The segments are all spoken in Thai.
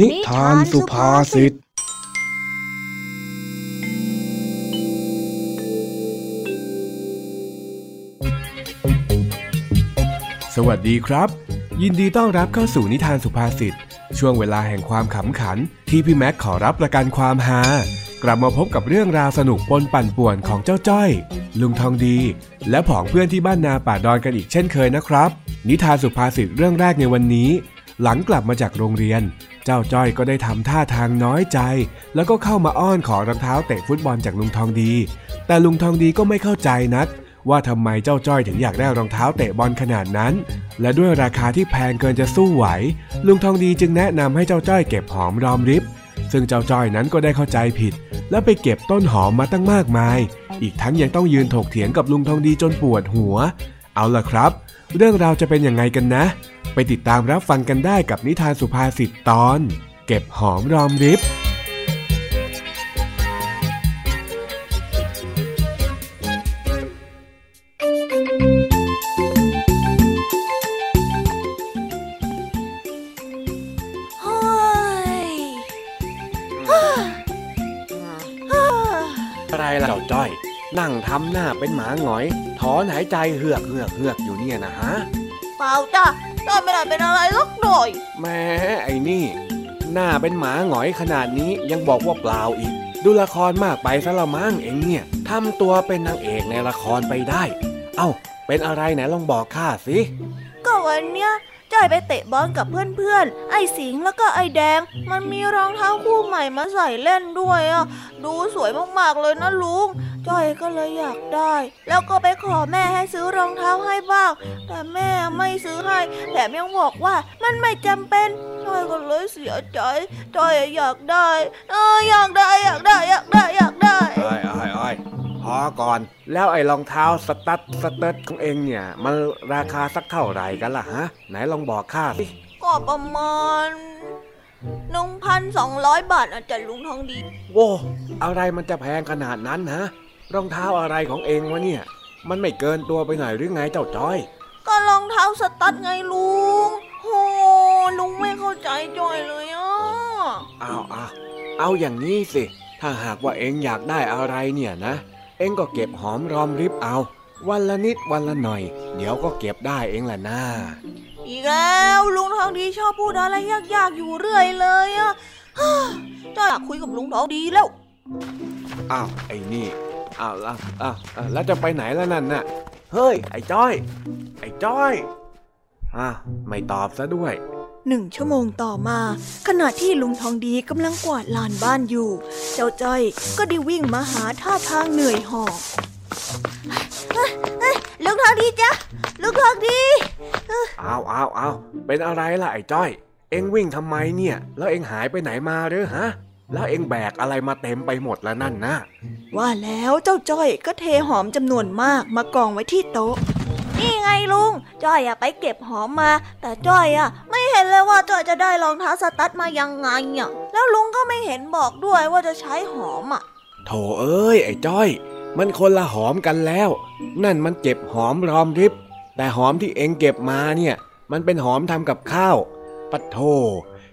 นิทานสุภาษิต สวัสดีครับ ยินดีต้อนรับเข้าสู่นิทานสุภาษิต ช่วงเวลาแห่งความขำขัน ที่พี่แม็กขอรับประกันความฮากลับมาพบกับเรื่องราวสนุกปนปั่นป่วนของเจ้าจ้อย ลุงทองดี และผองเพื่อนที่บ้านนาป่าดอนกันอีกเช่นเคยนะครับ นิทานสุภาษิตเรื่องแรกในวันนี้ หลังกลับมาจากโรงเรียน เจ้าจ้อยก็ได้ทำท่าทางน้อยใจ แล้วก็เข้ามาอ้อนขอรองเท้าเตะฟุตบอลจากลุงทองดี แต่ลุงทองดีก็ไม่เข้าใจนัก ว่าทำไมเจ้าจ้อยถึงอยากได้รองเท้าเตะบอลขนาดนั้น และด้วยราคาที่แพงเกินจะสู้ไหว ลุงทองดีจึงแนะนำให้เจ้าจ้อยเก็บหอมรอมริบ ซึ่งเจ้าจ้อยนั้นก็ได้เข้าใจผิด และไปเก็บต้นหอมมาตั้งมากมาย อีกทั้งยังต้องยืนถกเถียงกับลุงทองดีจนปวดหัว เอาล่ะครับ เรื่องราวจะเป็นยังไงกันนะ ไปติดตามรับฟังกันได้กับนิทานสุภาษิตตอน เก็บหอมรอมริบ เป็นหมาหงอย ถอนหายใจเหือกเหือกเหือกอยู่เนี่ยนะฮะเปล่าจ้ะจ้อยไม่ได้เป็นอะไรสักหน่อยแหม้ไอ้นี่ หน้าเป็นหมาหงอยขนาดนี้ยังบอกว่าเปล่าอีก ดูละครมากไปซะละมั้งเองเนี่ยทำตัวเป็นนางเอกในละครไปได้ เอ้า เป็นอะไรไหนลองบอกข้าสิ ก็วันเนี้ย จ้อยไปเตะบอลกับเพื่อนๆ ไอ้สิงแล้วก็ไอ้แดง มันมีรองเท้าคู่ใหม่มาใส่เล่นด้วยอะ ดูสวยมากๆเลยนะลุง จ้อยก็เลยอยากได้ แล้วก็ไปขอแม่ให้ซื้อรองเท้าให้บ้าง แต่แม่ไม่ซื้อให้ แถมยังบอกว่ามันไม่จำเป็น จ้อยก็เลยเสียใจ จ้อยอยากได้ เอออยากได้อยากได้อยากได้อยากได้เอ้ยเอ้ยเอ้ พอก่อน แล้วไอ้รองเท้าสตั๊ดสเติร์ดของเองเนี่ย มันราคาสักเท่าไหร่กันล่ะฮะ ไหนลองบอกข้าสิก็ประมาณหนึ่งพันสองร้อยบาทอาจจะลุงทองดี โว้อะไรมันจะแพงขนาดนั้นฮะ รองเท้าอะไรของเองวะเนี่ย มันไม่เกินตัวไปหน่อยหรือไงเจ้าจ้อย ก็รองเท้าสตั๊ดไงลุงโหลุงไม่เข้าใจจอยเลยอะเอาเอาเอาอย่างนี้สิ ถ้าหากว่าเองอยากได้อะไรเนี่ยนะ เองก็เก็บหอมรอมริบเอา วันละนิดวันละหน่อย เดี๋ยวก็เก็บได้เองแหละนะอีกแล้วลุงทองดีชอบพูดอะไรยากๆอยู่เรื่อยเลยอะฮ่าจอยอยากคุยกับลุงทองดีแล้วอ้าวไอ้นี่อ้าวอ้าวอ้าวอ้าวแล้วจะไปไหนแล้วนั่นน่ะเฮ้ยไอ้จ้อย ไอ้จ้อยอะไม่ตอบซะด้วย หนึ่งชั่วโมงต่อมา ขณะที่ลุงทองดีกำลังกวาดลานบ้านอยู่ เจ้าจ้อยก็ได้วิ่งมาหาท่าทางเหนื่อยหอบลุงทองดีจ้ะลุงทองดีอ้าวอ้าวอ้าวเป็นอะไรล่ะไอ้จ้อย เอ็งวิ่งทำไมเนี่ย แล้วเอ็งหายไปไหนมาหรือฮะแล้วเอ็งแบกอะไรมาเต็มไปหมดแล้วนั่นนะว่าแล้วเจ้าจ้อยก็เทหอมจำนวนมากมากองไว้ที่โต๊ะ นี่ไงลุง จ้อยอะไปเก็บหอมมา แต่จ้อยอะไม่เห็นเลยว่าจ้อยจะได้รองเท้าสตั๊ดมายังไงอะแล้วลุงก็ไม่เห็นบอกด้วยว่าจะใช้หอมอะโถเอ้ยไอ้จ้อย มันคนละหอมกันแล้ว นั่นมันเก็บหอมรอมริบ แต่หอมที่เอ็งเก็บมาเนี่ย มันเป็นหอมทำกับข้าวปัดโท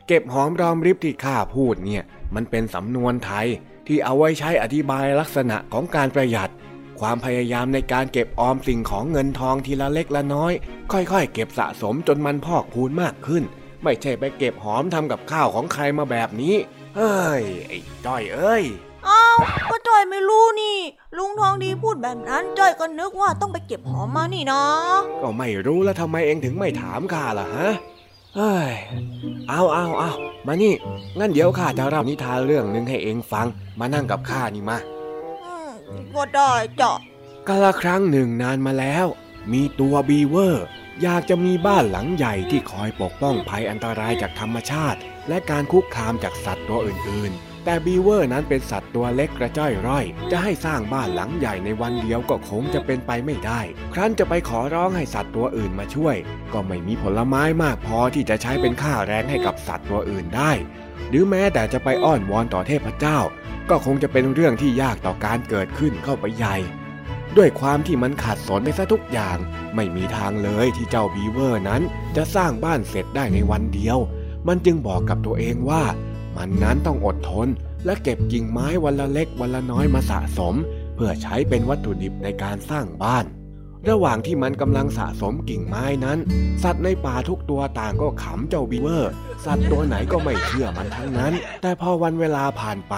เก็บหอมรอมริบที่ข้าพูดเนี่ย มันเป็นสำนวนไทยที่เอาไว้ใช้อธิบายลักษณะของการประหยัด ความพยายามในการเก็บออมสิ่งของเงินทองทีละเล็กละน้อย ค่อยๆ เก็บสะสมจนมันพอกพูนมากขึ้น ไม่ใช่ไปเก็บหอมทำกับข้าวของใครมาแบบนี้เฮ้ย ไอ้จ้อยเอ้ยอ้าวก็จ้อยไม่รู้นี่ ลุงทองดีพูดแบบนั้นจ้อยก็นึกว่าต้องไปเก็บหอมมานี่นะก็ไม่รู้แล้วทำไมเองถึงไม่ถามข้าล่ะฮะเฮ้ยเอาเอาเอามานี่งั้นเดี๋ยวข้าจะเล่านิทานเรื่องหนึ่งให้เองฟัง มานั่งกับข้านี่มาอืม ก็ได้จ้ะกาละครั้งหนึ่งนานมาแล้ว มีตัวบีเวอร์ อยากจะมีบ้านหลังใหญ่ที่คอยปกป้องภัยอันตรายจากธรรมชาติ และการคุกคามจากสัตว์ตัวอื่น ๆ แต่บีเวอร์นั้นเป็นสัตว์ตัวเล็กกระจ้อยร่อย จะให้สร้างบ้านหลังใหญ่ในวันเดียวก็คงจะเป็นไปไม่ได้ ครั้นจะไปขอร้องให้สัตว์ตัวอื่นมาช่วย ก็ไม่มีผลไม้มากพอที่จะใช้เป็นค่าแรงให้กับสัตว์ตัวอื่นได้ หรือแม้แต่จะไปอ้อนวอนต่อเทพเจ้า ก็คงจะเป็นเรื่องที่ยากต่อการเกิดขึ้นเข้าไปใหญ่ ด้วยความที่มันขาดสนไปซะทุกอย่าง ไม่มีทางเลยที่เจ้าบีเวอร์นั้นจะสร้างบ้านเสร็จได้ในวันเดียว มันจึงบอกกับตัวเองว่า มันนั้นต้องอดทน และเก็บกิ่งไม้วันละเล็กวันละน้อยมาสะสม เพื่อใช้เป็นวัตถุดิบในการสร้างบ้านระหว่างที่มันกำลังสะสมกิ่งไม้นั้น สัตว์ในป่าทุกตัวต่างก็ขำเจ้าบีเวอร์ สัตว์ตัวไหนก็ไม่เชื่อมันทั้งนั้น แต่พอวันเวลาผ่านไป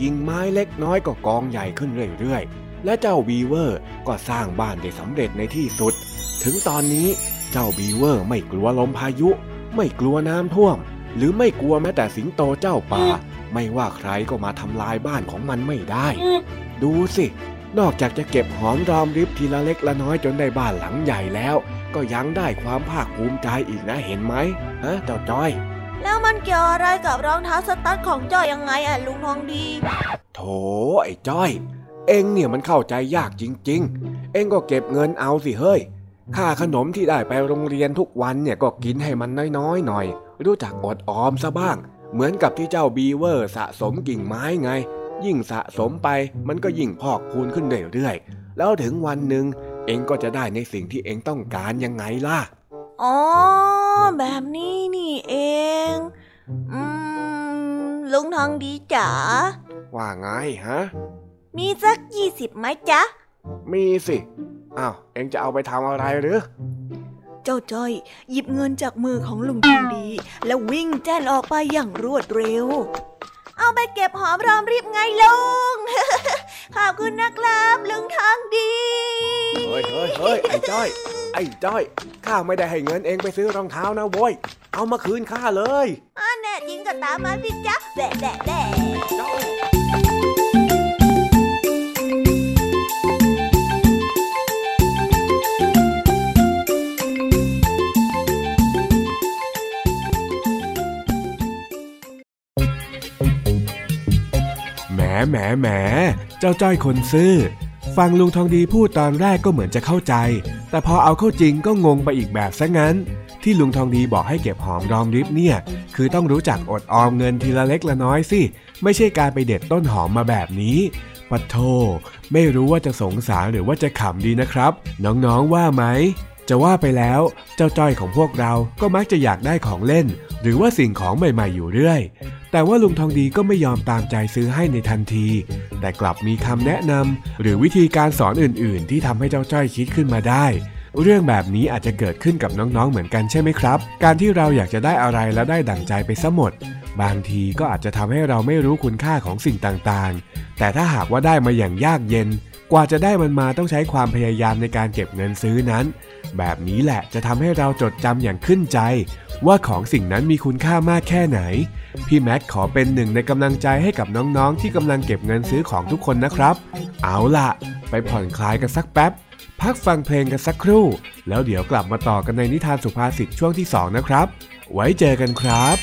กิ่งไม้เล็กน้อยก็กองใหญ่ขึ้นเรื่อยๆ และเจ้าบีเวอร์ก็สร้างบ้านได้สำเร็จในที่สุด ถึงตอนนี้เจ้าบีเวอร์ไม่กลัวลมพายุ ไม่กลัวน้ำท่วม หรือไม่กลัวแม้แต่สิงโตเจ้าป่า ไม่ว่าใครก็มาทำลายบ้านของมันไม่ได้ ดูสิ นอกจากจะเก็บหอมรอมริบทีละเล็กละน้อยจนได้บ้านหลังใหญ่แล้ว ก็ยังได้ความภาคภูมิใจอีกนะเห็นไหมฮะเจ้าจ้อย แล้วมันเกี่ยวอะไรกับรองเท้าสตั๊ดของจ้อยยังไงอะลุงทองดี โถไอ้จ้อย เอ็งเนี่ยมันเข้าใจยากจริง ๆ เอ็งก็เก็บเงินเอาสิเฮ้ย ค่าขนมที่ได้ไปโรงเรียนทุกวันเนี่ยก็กินให้มันน้อยๆหน่อย รู้จักอดออมซะบ้าง เหมือนกับที่เจ้าบีเวอร์สะสมกิ่งไม้ไง ยิ่งสะสมไปมันก็ยิ่งพอกพูนขึ้นเรื่อยๆ แล้วถึงวันหนึ่งเอ็งก็จะได้ในสิ่งที่เอ็งต้องการยังไงล่ะ อ๋อ แบบนี้นี่เอง อืม ลุงทองดีจ๋า ว่าไงฮะ มีสักยี่สิบไหมจ๊ะ มีสิ อ้าว เอ็งจะเอาไปทำอะไรหรือ เจ้าจ้อย หยิบเงินจากมือของลุงทองดี แล้ววิ่งแจ้นออกไปอย่างรวดเร็ว เอาไปเก็บหอมรอมริบไงลุง ขอบคุณนะครับลุงทองดี เฮ้ยเฮ้ยเฮ้ยไอ้จ้อย ไอ้จ้อย ข้าไม่ได้ให้เงินเองไปซื้อรองเท้านะโว้ย เอามาคืนข้าเลยอันแน่จริงก็ตามมาสิจ๊ะแดะแดะแด แหมแหมแหมเจ้าจ้อยคนซื่อ ฟังลุงทองดีพูดตอนแรกก็เหมือนจะเข้าใจ แต่พอเอาเข้าจริงก็งงไปอีกแบบซะงั้น ที่ลุงทองดีบอกให้เก็บหอมรอมริบเนี่ย คือต้องรู้จักอดออมเงินทีละเล็กละน้อยสิ ไม่ใช่การไปเด็ดต้นหอมมาแบบนี้ปัโทไม่รู้ว่าจะสงสารหรือว่าจะขำดีนะครับ น้องๆว่าไหมจะว่าไปแล้ว เจ้าจ้อยของพวกเราก็มักจะอยากได้ของเล่น หรือว่าสิ่งของใหม่ๆอยู่เรื่อย แต่ว่าลุงทองดีก็ไม่ยอมตามใจซื้อให้ในทันที แต่กลับมีคำแนะนำหรือวิธีการสอนอื่น ๆ ที่ทำให้เจ้าจ้อยคิดขึ้นมาได้ เรื่องแบบนี้อาจจะเกิดขึ้นกับน้องๆเหมือนกันใช่ไหมครับ การที่เราอยากจะได้อะไรแล้วได้ดั่งใจไปซะหมด บางทีก็อาจจะทำให้เราไม่รู้คุณค่าของสิ่งต่างๆ แต่ถ้าหากว่าได้มาอย่างยากเย็น กว่าจะได้มันมาต้องใช้ความพยายามในการเก็บเงินซื้อนั้น แบบนี้แหละจะทำให้เราจดจำอย่างขึ้นใจ ว่าของสิ่งนั้นมีคุณค่ามากแค่ไหน พี่แม็กขอเป็นหนึ่งในกำลังใจให้กับน้องๆ ที่กำลังเก็บเงินซื้อของทุกคนนะครับ เอาล่ะ ไปผ่อนคลายกันสักแป๊บ พักฟังเพลงกันสักครู่ แล้วเดี๋ยวกลับมาต่อกันในนิทานสุภาษิตช่วงที่ 2 นะครับ ไว้เจอกันครับ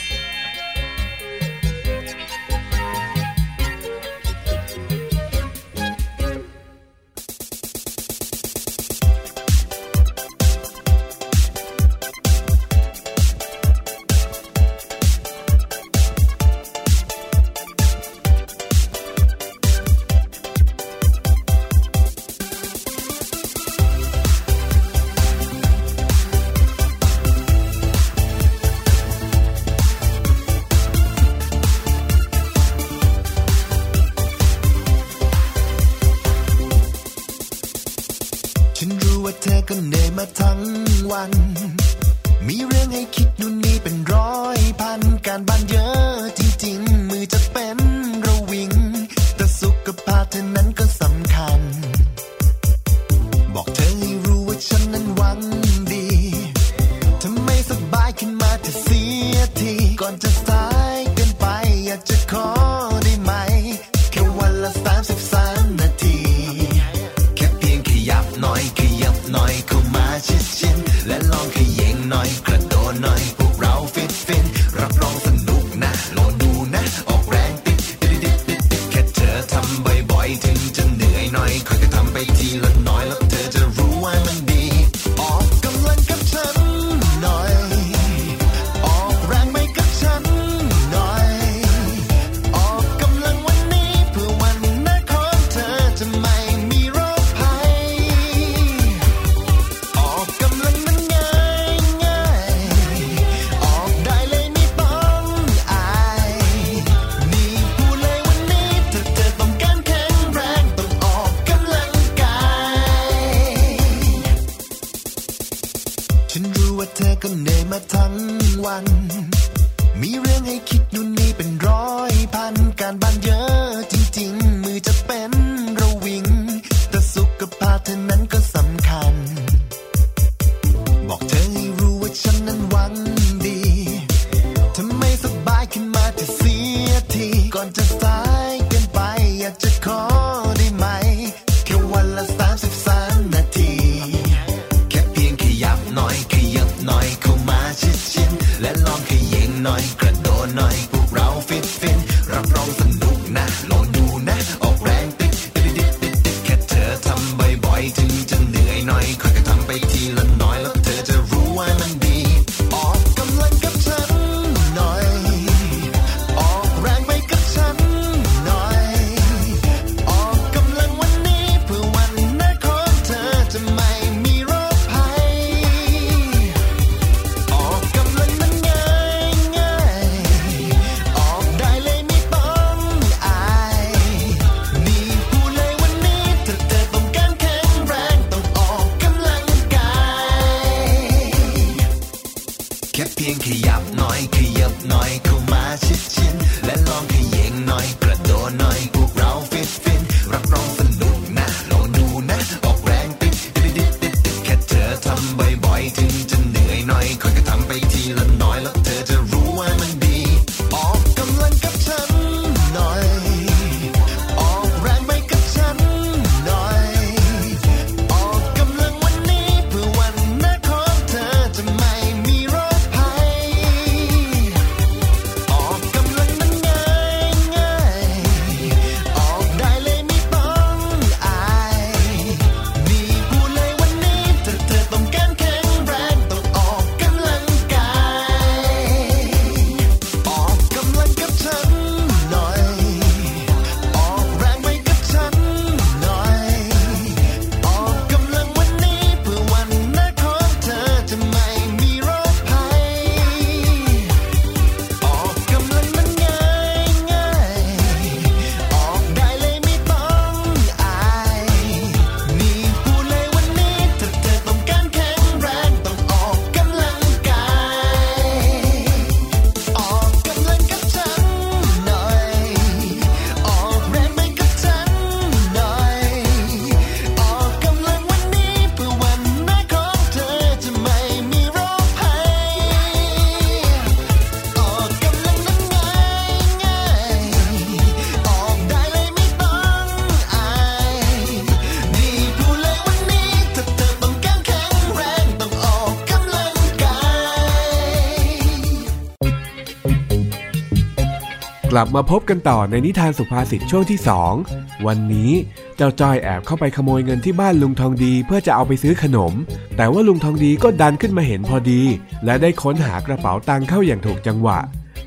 กลับมาพบกันต่อในนิทานสุภาษิตช่วงที่2วันนี้เจ้าจ้อยแอบเข้าไปขโมยเงินที่บ้านลุงทองดีเพื่อจะเอาไปซื้อขนม แต่ว่าลุงทองดีก็ดันขึ้นมาเห็นพอดี และได้ค้นหากระเป๋าตังค์เข้าอย่างถูกจังหวะ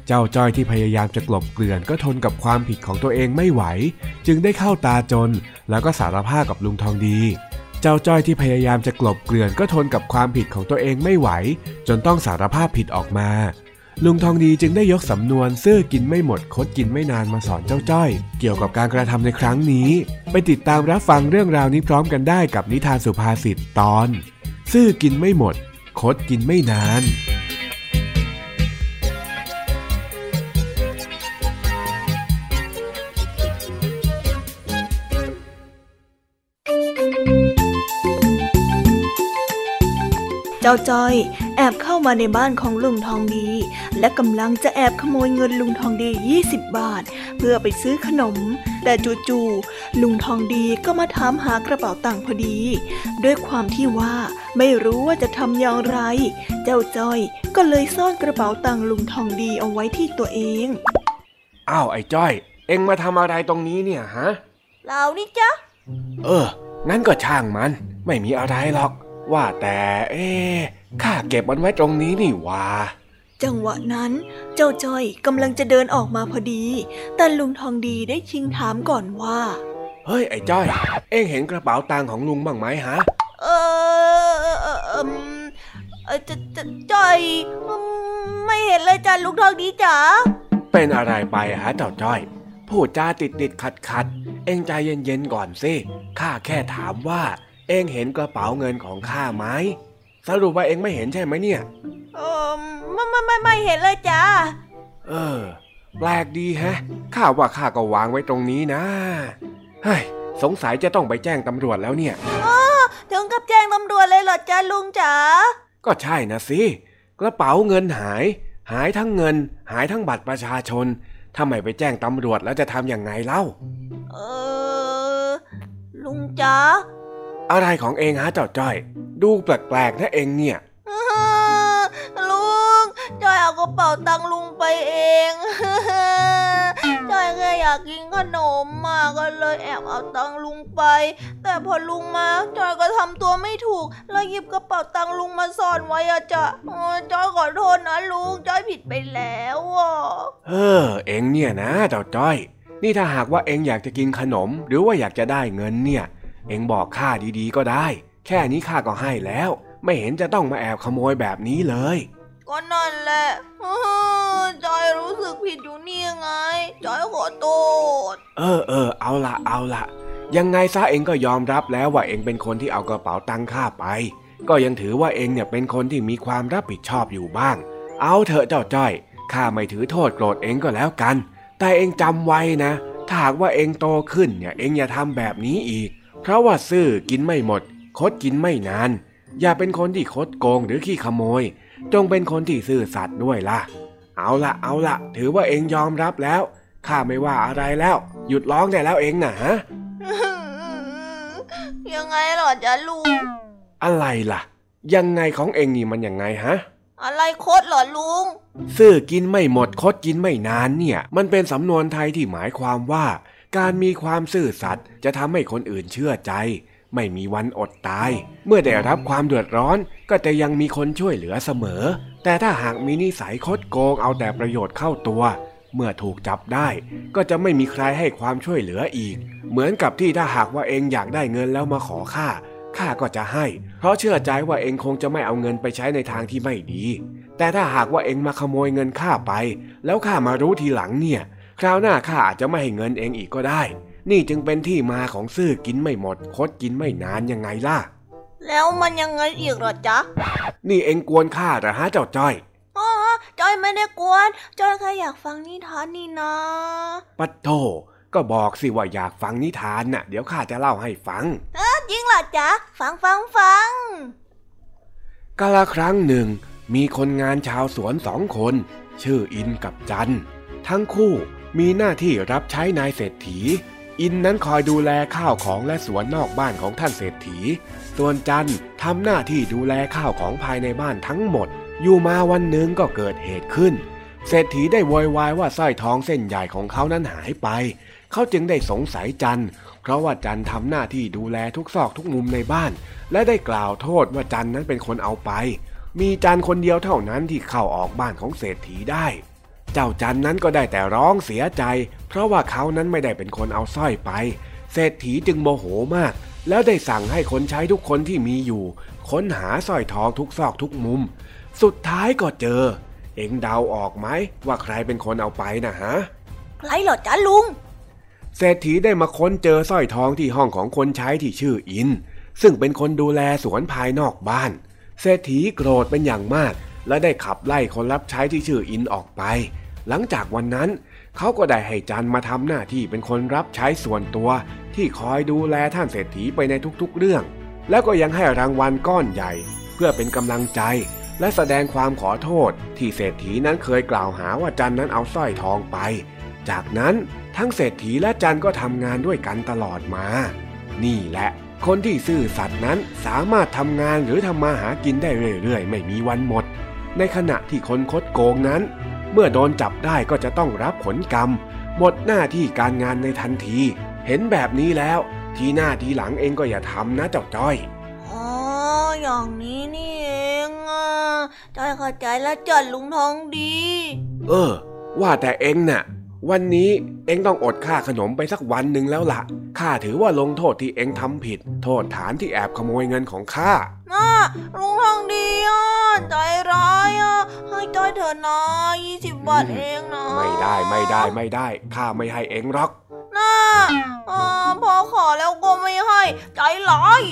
เจ้าจ้อยที่พยายามจะกลบเกลื่อนก็ทนกับความผิดของตัวเองไม่ไหว จึงได้เข้าตาจน แล้วก็สารภาพกับลุงทองดีเจ้าจ้อยที่พยายามจะกลบเกลื่อนก็ทนกับความผิดของตัวเองไม่ไหว จนต้องสารภาพผิดออกมา ลุงทองดีจึงได้ยกสำนวนซื่อกินไม่หมดคดกินไม่นานมาสอนเจ้าจ้อย เกี่ยวกับการกระทำในครั้งนี้ ไปติดตามรับฟังเรื่องราวนี้พร้อมกันได้กับนิทานสุภาษิตตอน ซื่อกินไม่หมด คดกินไม่นานเจ้าจ้อย แอบเข้ามาในบ้านของลุงทองดี และกำลังจะแอบขโมยเงินลุงทองดี 20 บาท เพื่อไปซื้อขนม แต่จู่ๆลุงทองดีก็มาถามหากระเป๋าตังค์พอดี ด้วยความที่ว่าไม่รู้ว่าจะทำอย่างไร เจ้าจ้อยก็เลยซ่อนกระเป๋าตังค์ลุงทองดีเอาไว้ที่ตัวเองอ้าวไอ้จ้อย เอ็งมาทำอะไรตรงนี้เนี่ยฮะเรานี่จ๊ะเออ งั้นก็ช่างมัน ไม่มีอะไรหรอก ว่าแต่ เอ๊ะ ข้าเก็บมันไว้ตรงนี้นี่หว่าจังหวะนั้น เจ้าจ้อยกำลังจะเดินออกมาพอดี แต่ลุงทองดีได้ชิงถามก่อนว่า เฮ้ย ไอ้จ้อย เอ็งเห็นกระเป๋าตังค์ของลุงบ้างไหมฮะ เออเออเออเอมเออจะจะจ้อยอืมไม่เห็นเลยจ้ะลุงทองดีจ๋า เป็นอะไรไปฮะเจ้าจ้อย พูดจาติดติดขัดขัดๆเอ็งใจเย็นๆก่อนสิ ข้าแค่ถามว่า เอ็งเห็นกระเป๋าเงินของข้าไหม สรุปว่าเองไม่เห็นใช่ไหมเนี่ยเออไม่ไม่ไม่ไม่เห็นเลยจ้าเออ แปลกดีแฮะ ข้าว่าข้าก็วางไว้ตรงนี้นะเฮ้ยสงสัยจะต้องไปแจ้งตำรวจแล้วเนี่ยถึงกับแจ้งตำรวจเลยเหรอจ้าลุงจ๋าก็ใช่นะสิกระเป๋าเงินหาย หายทั้งเงิน หายทั้งบัตรประชาชนถ้าไม่ไปแจ้งตำรวจแล้วจะทำยังไงเล่า เออ ลุงจ๋า อะไรของเองฮะเจ้าจ้อย ดูแปลกๆนะเองเนี่ยอื้อหือลุงจอยเอากระเป๋าตังค์ลุงไปเองจอยแค่อยากกินขนมมาก็เลยแอบเอาตังค์ลุงไป แต่พอลุงมาจอยก็ทำตัวไม่ถูกเลยหยิบกระเป๋าตังค์ลุงมาซ่อนไว้อะจ้ะโอ้ยจอยขอโทษนะลุงจอยผิดไปแล้วอะเออเองเนี่ยนะเจ้าจ้อย นี่ถ้าหากว่าเองอยากจะกินขนม หรือว่าอยากจะได้เงินเนี่ย เองบอกข้าดีๆก็ได้ แค่นี้ข้าก็ให้แล้ว ไม่เห็นจะต้องมาแอบขโมยแบบนี้เลย ก็นั่นแหละอื้อจอยรู้สึกผิดอยู่นี่ไง จอยขอโทษ เออเออเอาละเอาละยังไงซะเองก็ยอมรับแล้วว่าเองเป็นคนที่เอากระเป๋าตังค์ข้าไป ก็ยังถือว่าเองเนี่ยเป็นคนที่มีความรับผิดชอบอยู่บ้าง เอาเถอะเจ้าจ้อยข้าไม่ถือโทษโกรธเองก็แล้วกัน แต่เองจำไว้นะ ถ้าหากว่าเองโตขึ้นเนี่ยเองอย่าทำแบบนี้อีก เพราะว่าซื่อกินไม่หมด คดกินไม่นาน อย่าเป็นคนที่คดโกงหรือขี้ขโมย จงเป็นคนที่ซื่อสัตย์ด้วยล่ะ เอาละเอาละถือว่าเองยอมรับแล้ว ข้าไม่ว่าอะไรแล้ว หยุดร้องได้แล้วเองนะฮะยังไงเหรอจ๊ะลุง อะไรล่ะ ยังไงของเองนี่มันยังไงฮะ อะไรโคตรเหรอลุง ซื่อกินไม่หมดคดกินไม่นานเนี่ย มันเป็นสำนวนไทยที่หมายความว่า การมีความซื่อสัตย์จะทำให้คนอื่นเชื่อใจ ไม่มีวันอดตาย เมื่อได้รับความเดือดร้อนก็จะยังมีคนช่วยเหลือเสมอ แต่ถ้าหากมีนิสัยคดโกงเอาแต่ประโยชน์เข้าตัว เมื่อถูกจับได้ ก็จะไม่มีใครให้ความช่วยเหลืออีก เหมือนกับที่ถ้าหากว่าเองอยากได้เงินแล้วมาขอข้าข้าก็จะให้ เพราะเชื่อใจว่าเองคงจะไม่เอาเงินไปใช้ในทางที่ไม่ดี แต่ถ้าหากว่าเองมาขโมยเงินข้าไป แล้วข้ามารู้ทีหลังเนี่ย คราวหน้าข้าอาจจะไม่ให้เงินเองอีกก็ได้ นี่จึงเป็นที่มาของซื่อกินไม่หมด คดกินไม่นานยังไงล่ะ แล้วมันยังไงอีกเหรอจ๊ะ นี่เองกวนข้าเหรอฮะเจ้าจ้อยอ๋อจอยไม่ได้กวนจอยแค่อยากฟังนิทานนี่นะปัดโทก็บอกสิว่าอยากฟังนิทานน่ะ เดี๋ยวข้าจะเล่าให้ฟังจริงเหรอจ๊ะ ฟังฟังฟังกาละครั้งหนึ่ง มีคนงานชาวสวนสองคน ชื่ออินกับจัน ทั้งคู่ มีหน้าที่รับใช้นายเศรษฐี อินนั้นคอยดูแลข้าวของและสวนนอกบ้านของท่านเศรษฐี ส่วนจันทำหน้าที่ดูแลข้าวของภายในบ้านทั้งหมด อยู่มาวันหนึ่งก็เกิดเหตุขึ้น เศรษฐีได้โวยวายว่าสร้อยทองเส้นใหญ่ของเขานั้นหายไป เขาจึงได้สงสัยจันเพราะว่าจันทำหน้าที่ดูแลทุกซอกทุกมุมในบ้าน และได้กล่าวโทษว่าจันนั้นเป็นคนเอาไป มีจันคนเดียวเท่านั้นที่เข้าออกบ้านของเศรษฐีได้ เจ้าจันนั้นก็ได้แต่ร้องเสียใจ เพราะว่าเขานั้นไม่ได้เป็นคนเอาสร้อยไป เศรษฐีจึงโมโหมาก แล้วได้สั่งให้คนใช้ทุกคนที่มีอยู่ ค้นหาสร้อยทองทุกซอกทุกมุม สุดท้ายก็เจอ เอ็งเดาออกไหมว่าใครเป็นคนเอาไปนะฮะใครเหรอจ๊ะลุง เศรษฐีได้มาค้นเจอสร้อยทองที่ห้องของคนใช้ที่ชื่ออิน ซึ่งเป็นคนดูแลสวนภายนอกบ้าน เศรษฐีโกรธเป็นอย่างมากและได้ขับไล่คนรับใช้ที่ชื่ออินออกไป หลังจากวันนั้น เขาก็ได้ให้จันมาทำหน้าที่เป็นคนรับใช้ส่วนตัว ที่คอยดูแลท่านเศรษฐีไปในทุกๆเรื่อง แล้วก็ยังให้รางวัลก้อนใหญ่ เพื่อเป็นกำลังใจ และแสดงความขอโทษ ที่เศรษฐีนั้นเคยกล่าวหาว่าจันนั้นเอาสร้อยทองไป จากนั้นทั้งเศรษฐีและจันก็ทำงานด้วยกันตลอดมา นี่แหละคนที่ซื่อสัตย์นั้นสามารถทำงานหรือทำมาหากินได้เรื่อยๆ ไม่มีวันหมด ในขณะที่คนคดโกงนั้น เมื่อโดนจับได้ก็จะต้องรับผลกรรม หมดหน้าที่การงานในทันที เห็นแบบนี้แล้ว ทีหน้าทีหลังเองก็อย่าทำนะเจ้าจ้อยอ๋ออย่างนี้นี่เองอะจอยเข้าใจแล้วจ้ะลุงทองดี เออ ว่าแต่เองน่ะ วันนี้เองต้องอดค่าขนมไปสักวันหนึ่งแล้วล่ะข้าถือว่าลงโทษที่เองทำผิด โทษฐานที่แอบขโมยเงินของข้า น่าลุงทองดีอะใจร้ายอะให้จอยเถอะนะยี่สิบบาทเองนะไม่ได้ไม่ได้ไม่ได้ข้าไม่ให้เองหรอกน่าอ่าพอขอแล้วก็ไม่ให้ ใจร้าย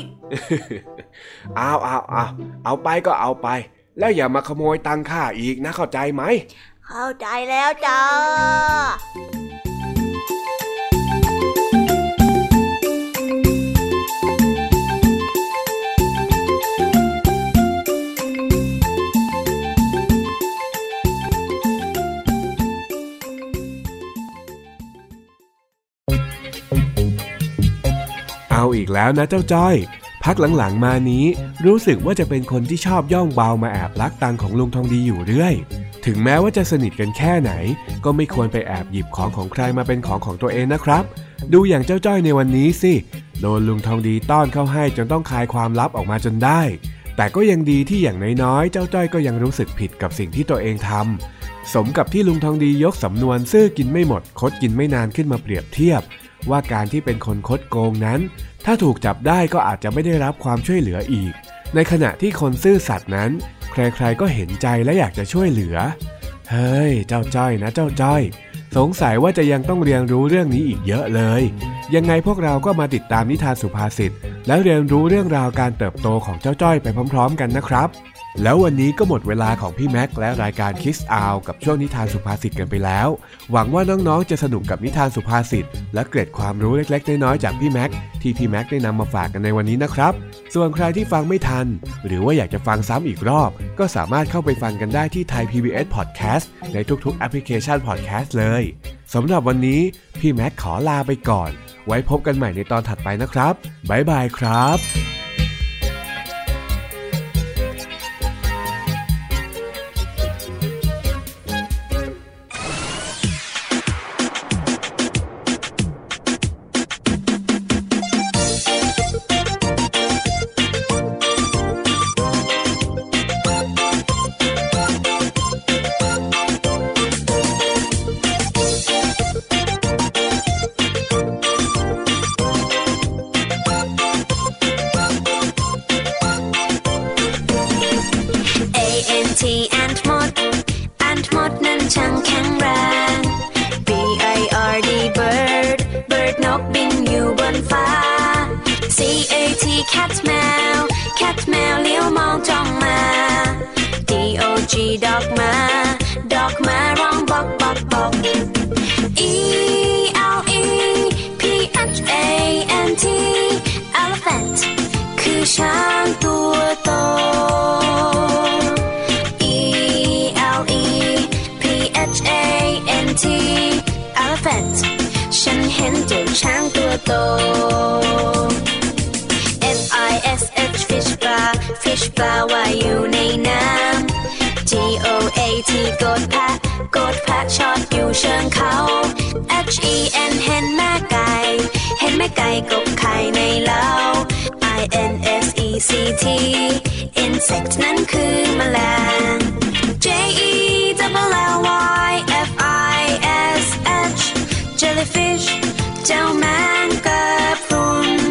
เอาเอาเอาเอาไปก็เอาไป แล้วอย่ามาขโมยตังค่าอีกนะเข้าใจไหม เข้าใจแล้วจ้า อีกแล้วนะเจ้าจ้อยพักหลังๆมานี้รู้สึกว่าจะเป็นคนที่ชอบย่องเบามาแอบลักตังของลุงทองดีอยู่เรื่อย ถึงแม้ว่าจะสนิทกันแค่ไหน ก็ไม่ควรไปแอบหยิบของของใครมาเป็นของของตัวเองนะครับ ดูอย่างเจ้าจ้อยในวันนี้สิโดนลุงทองดีต้อนเข้าให้จนต้องคายความลับออกมาจนได้ แต่ก็ยังดีที่อย่างน้อยๆ เจ้าจ้อยก็ยังรู้สึกผิดกับสิ่งที่ตัวเองทำสมกับที่ลุงทองดียกสำนวนซื่อกินไม่หมดคดกินไม่นานขึ้นมาเปรียบเทียบ ว่าการที่เป็นคนคดโกงนั้น ถ้าถูกจับได้ก็อาจจะไม่ได้รับความช่วยเหลืออีก ในขณะที่คนซื่อสัตย์นั้น ใครๆก็เห็นใจและอยากจะช่วยเหลือ เฮ้ย เจ้าจ้อยนะเจ้าจ้อยสงสัยว่าจะยังต้องเรียนรู้เรื่องนี้อีกเยอะเลย ยังไงพวกเราก็มาติดตามนิทานสุภาษิตและเรียนรู้เรื่องราวการเติบโตของเจ้าจ้อยไปพร้อม ๆ กันนะครับ แล้ววันนี้ก็หมดเวลาของพี่แม็กและรายการคิสอาวกับช่วงนิทานสุภาษิตกันไปแล้ว หวังว่าน้องๆ จะสนุกกับนิทานสุภาษิตและเกร็ดความรู้เล็กๆ น้อยๆ จากพี่แม็กที่พี่แม็กได้นำมาฝากกันในวันนี้นะครับ ส่วนใครที่ฟังไม่ทัน หรือว่าอยากจะฟังซ้ำอีกรอบ ก็สามารถเข้าไปฟังกันได้ที่ไทย PBS Podcast ในทุกๆ แอปพลิเคชัน Podcast เลยสำหรับวันนี้พี่แม็กขอลาไปก่อน ไว้พบกันใหม่ในตอนถัดไปนะครับบ๊ายบายครับ dog มาร้องบอกบอกบอก E L E P H A N T elephant คือช้างตัวโต E L E P H A N T elephant ฉันเห็นเจ้าช้างตัวโต F I S H fish ปลา fish ปลาว่ายอยู่ในน้ำ G O A T กดแพะกดแพะชอดอยู่เชิงเขา H E N เห็นแม่ไก่ เห็นแม่ไก่กบไข่ในเล้า I N S E C T insect นั้นคือแมลง J E double L Y F I S H jellyfish เจ้าแมงกะพรุน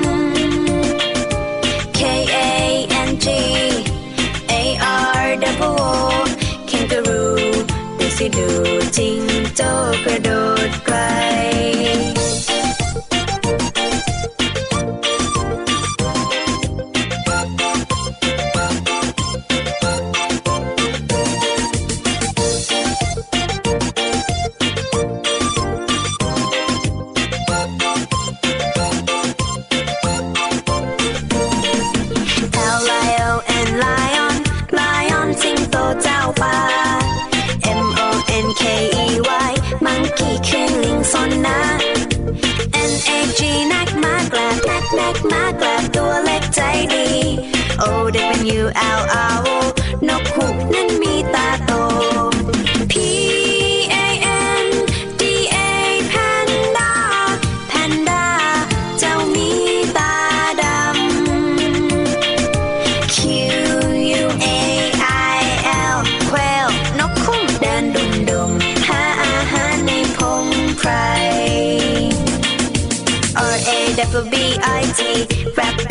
T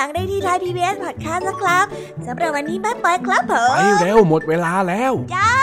หลังได้ที่ไทย PBS Podcast นะครับสำหรับวันนี้บ๊ายบายครับผไปมเร็วหมดเวลาแล้วจ้า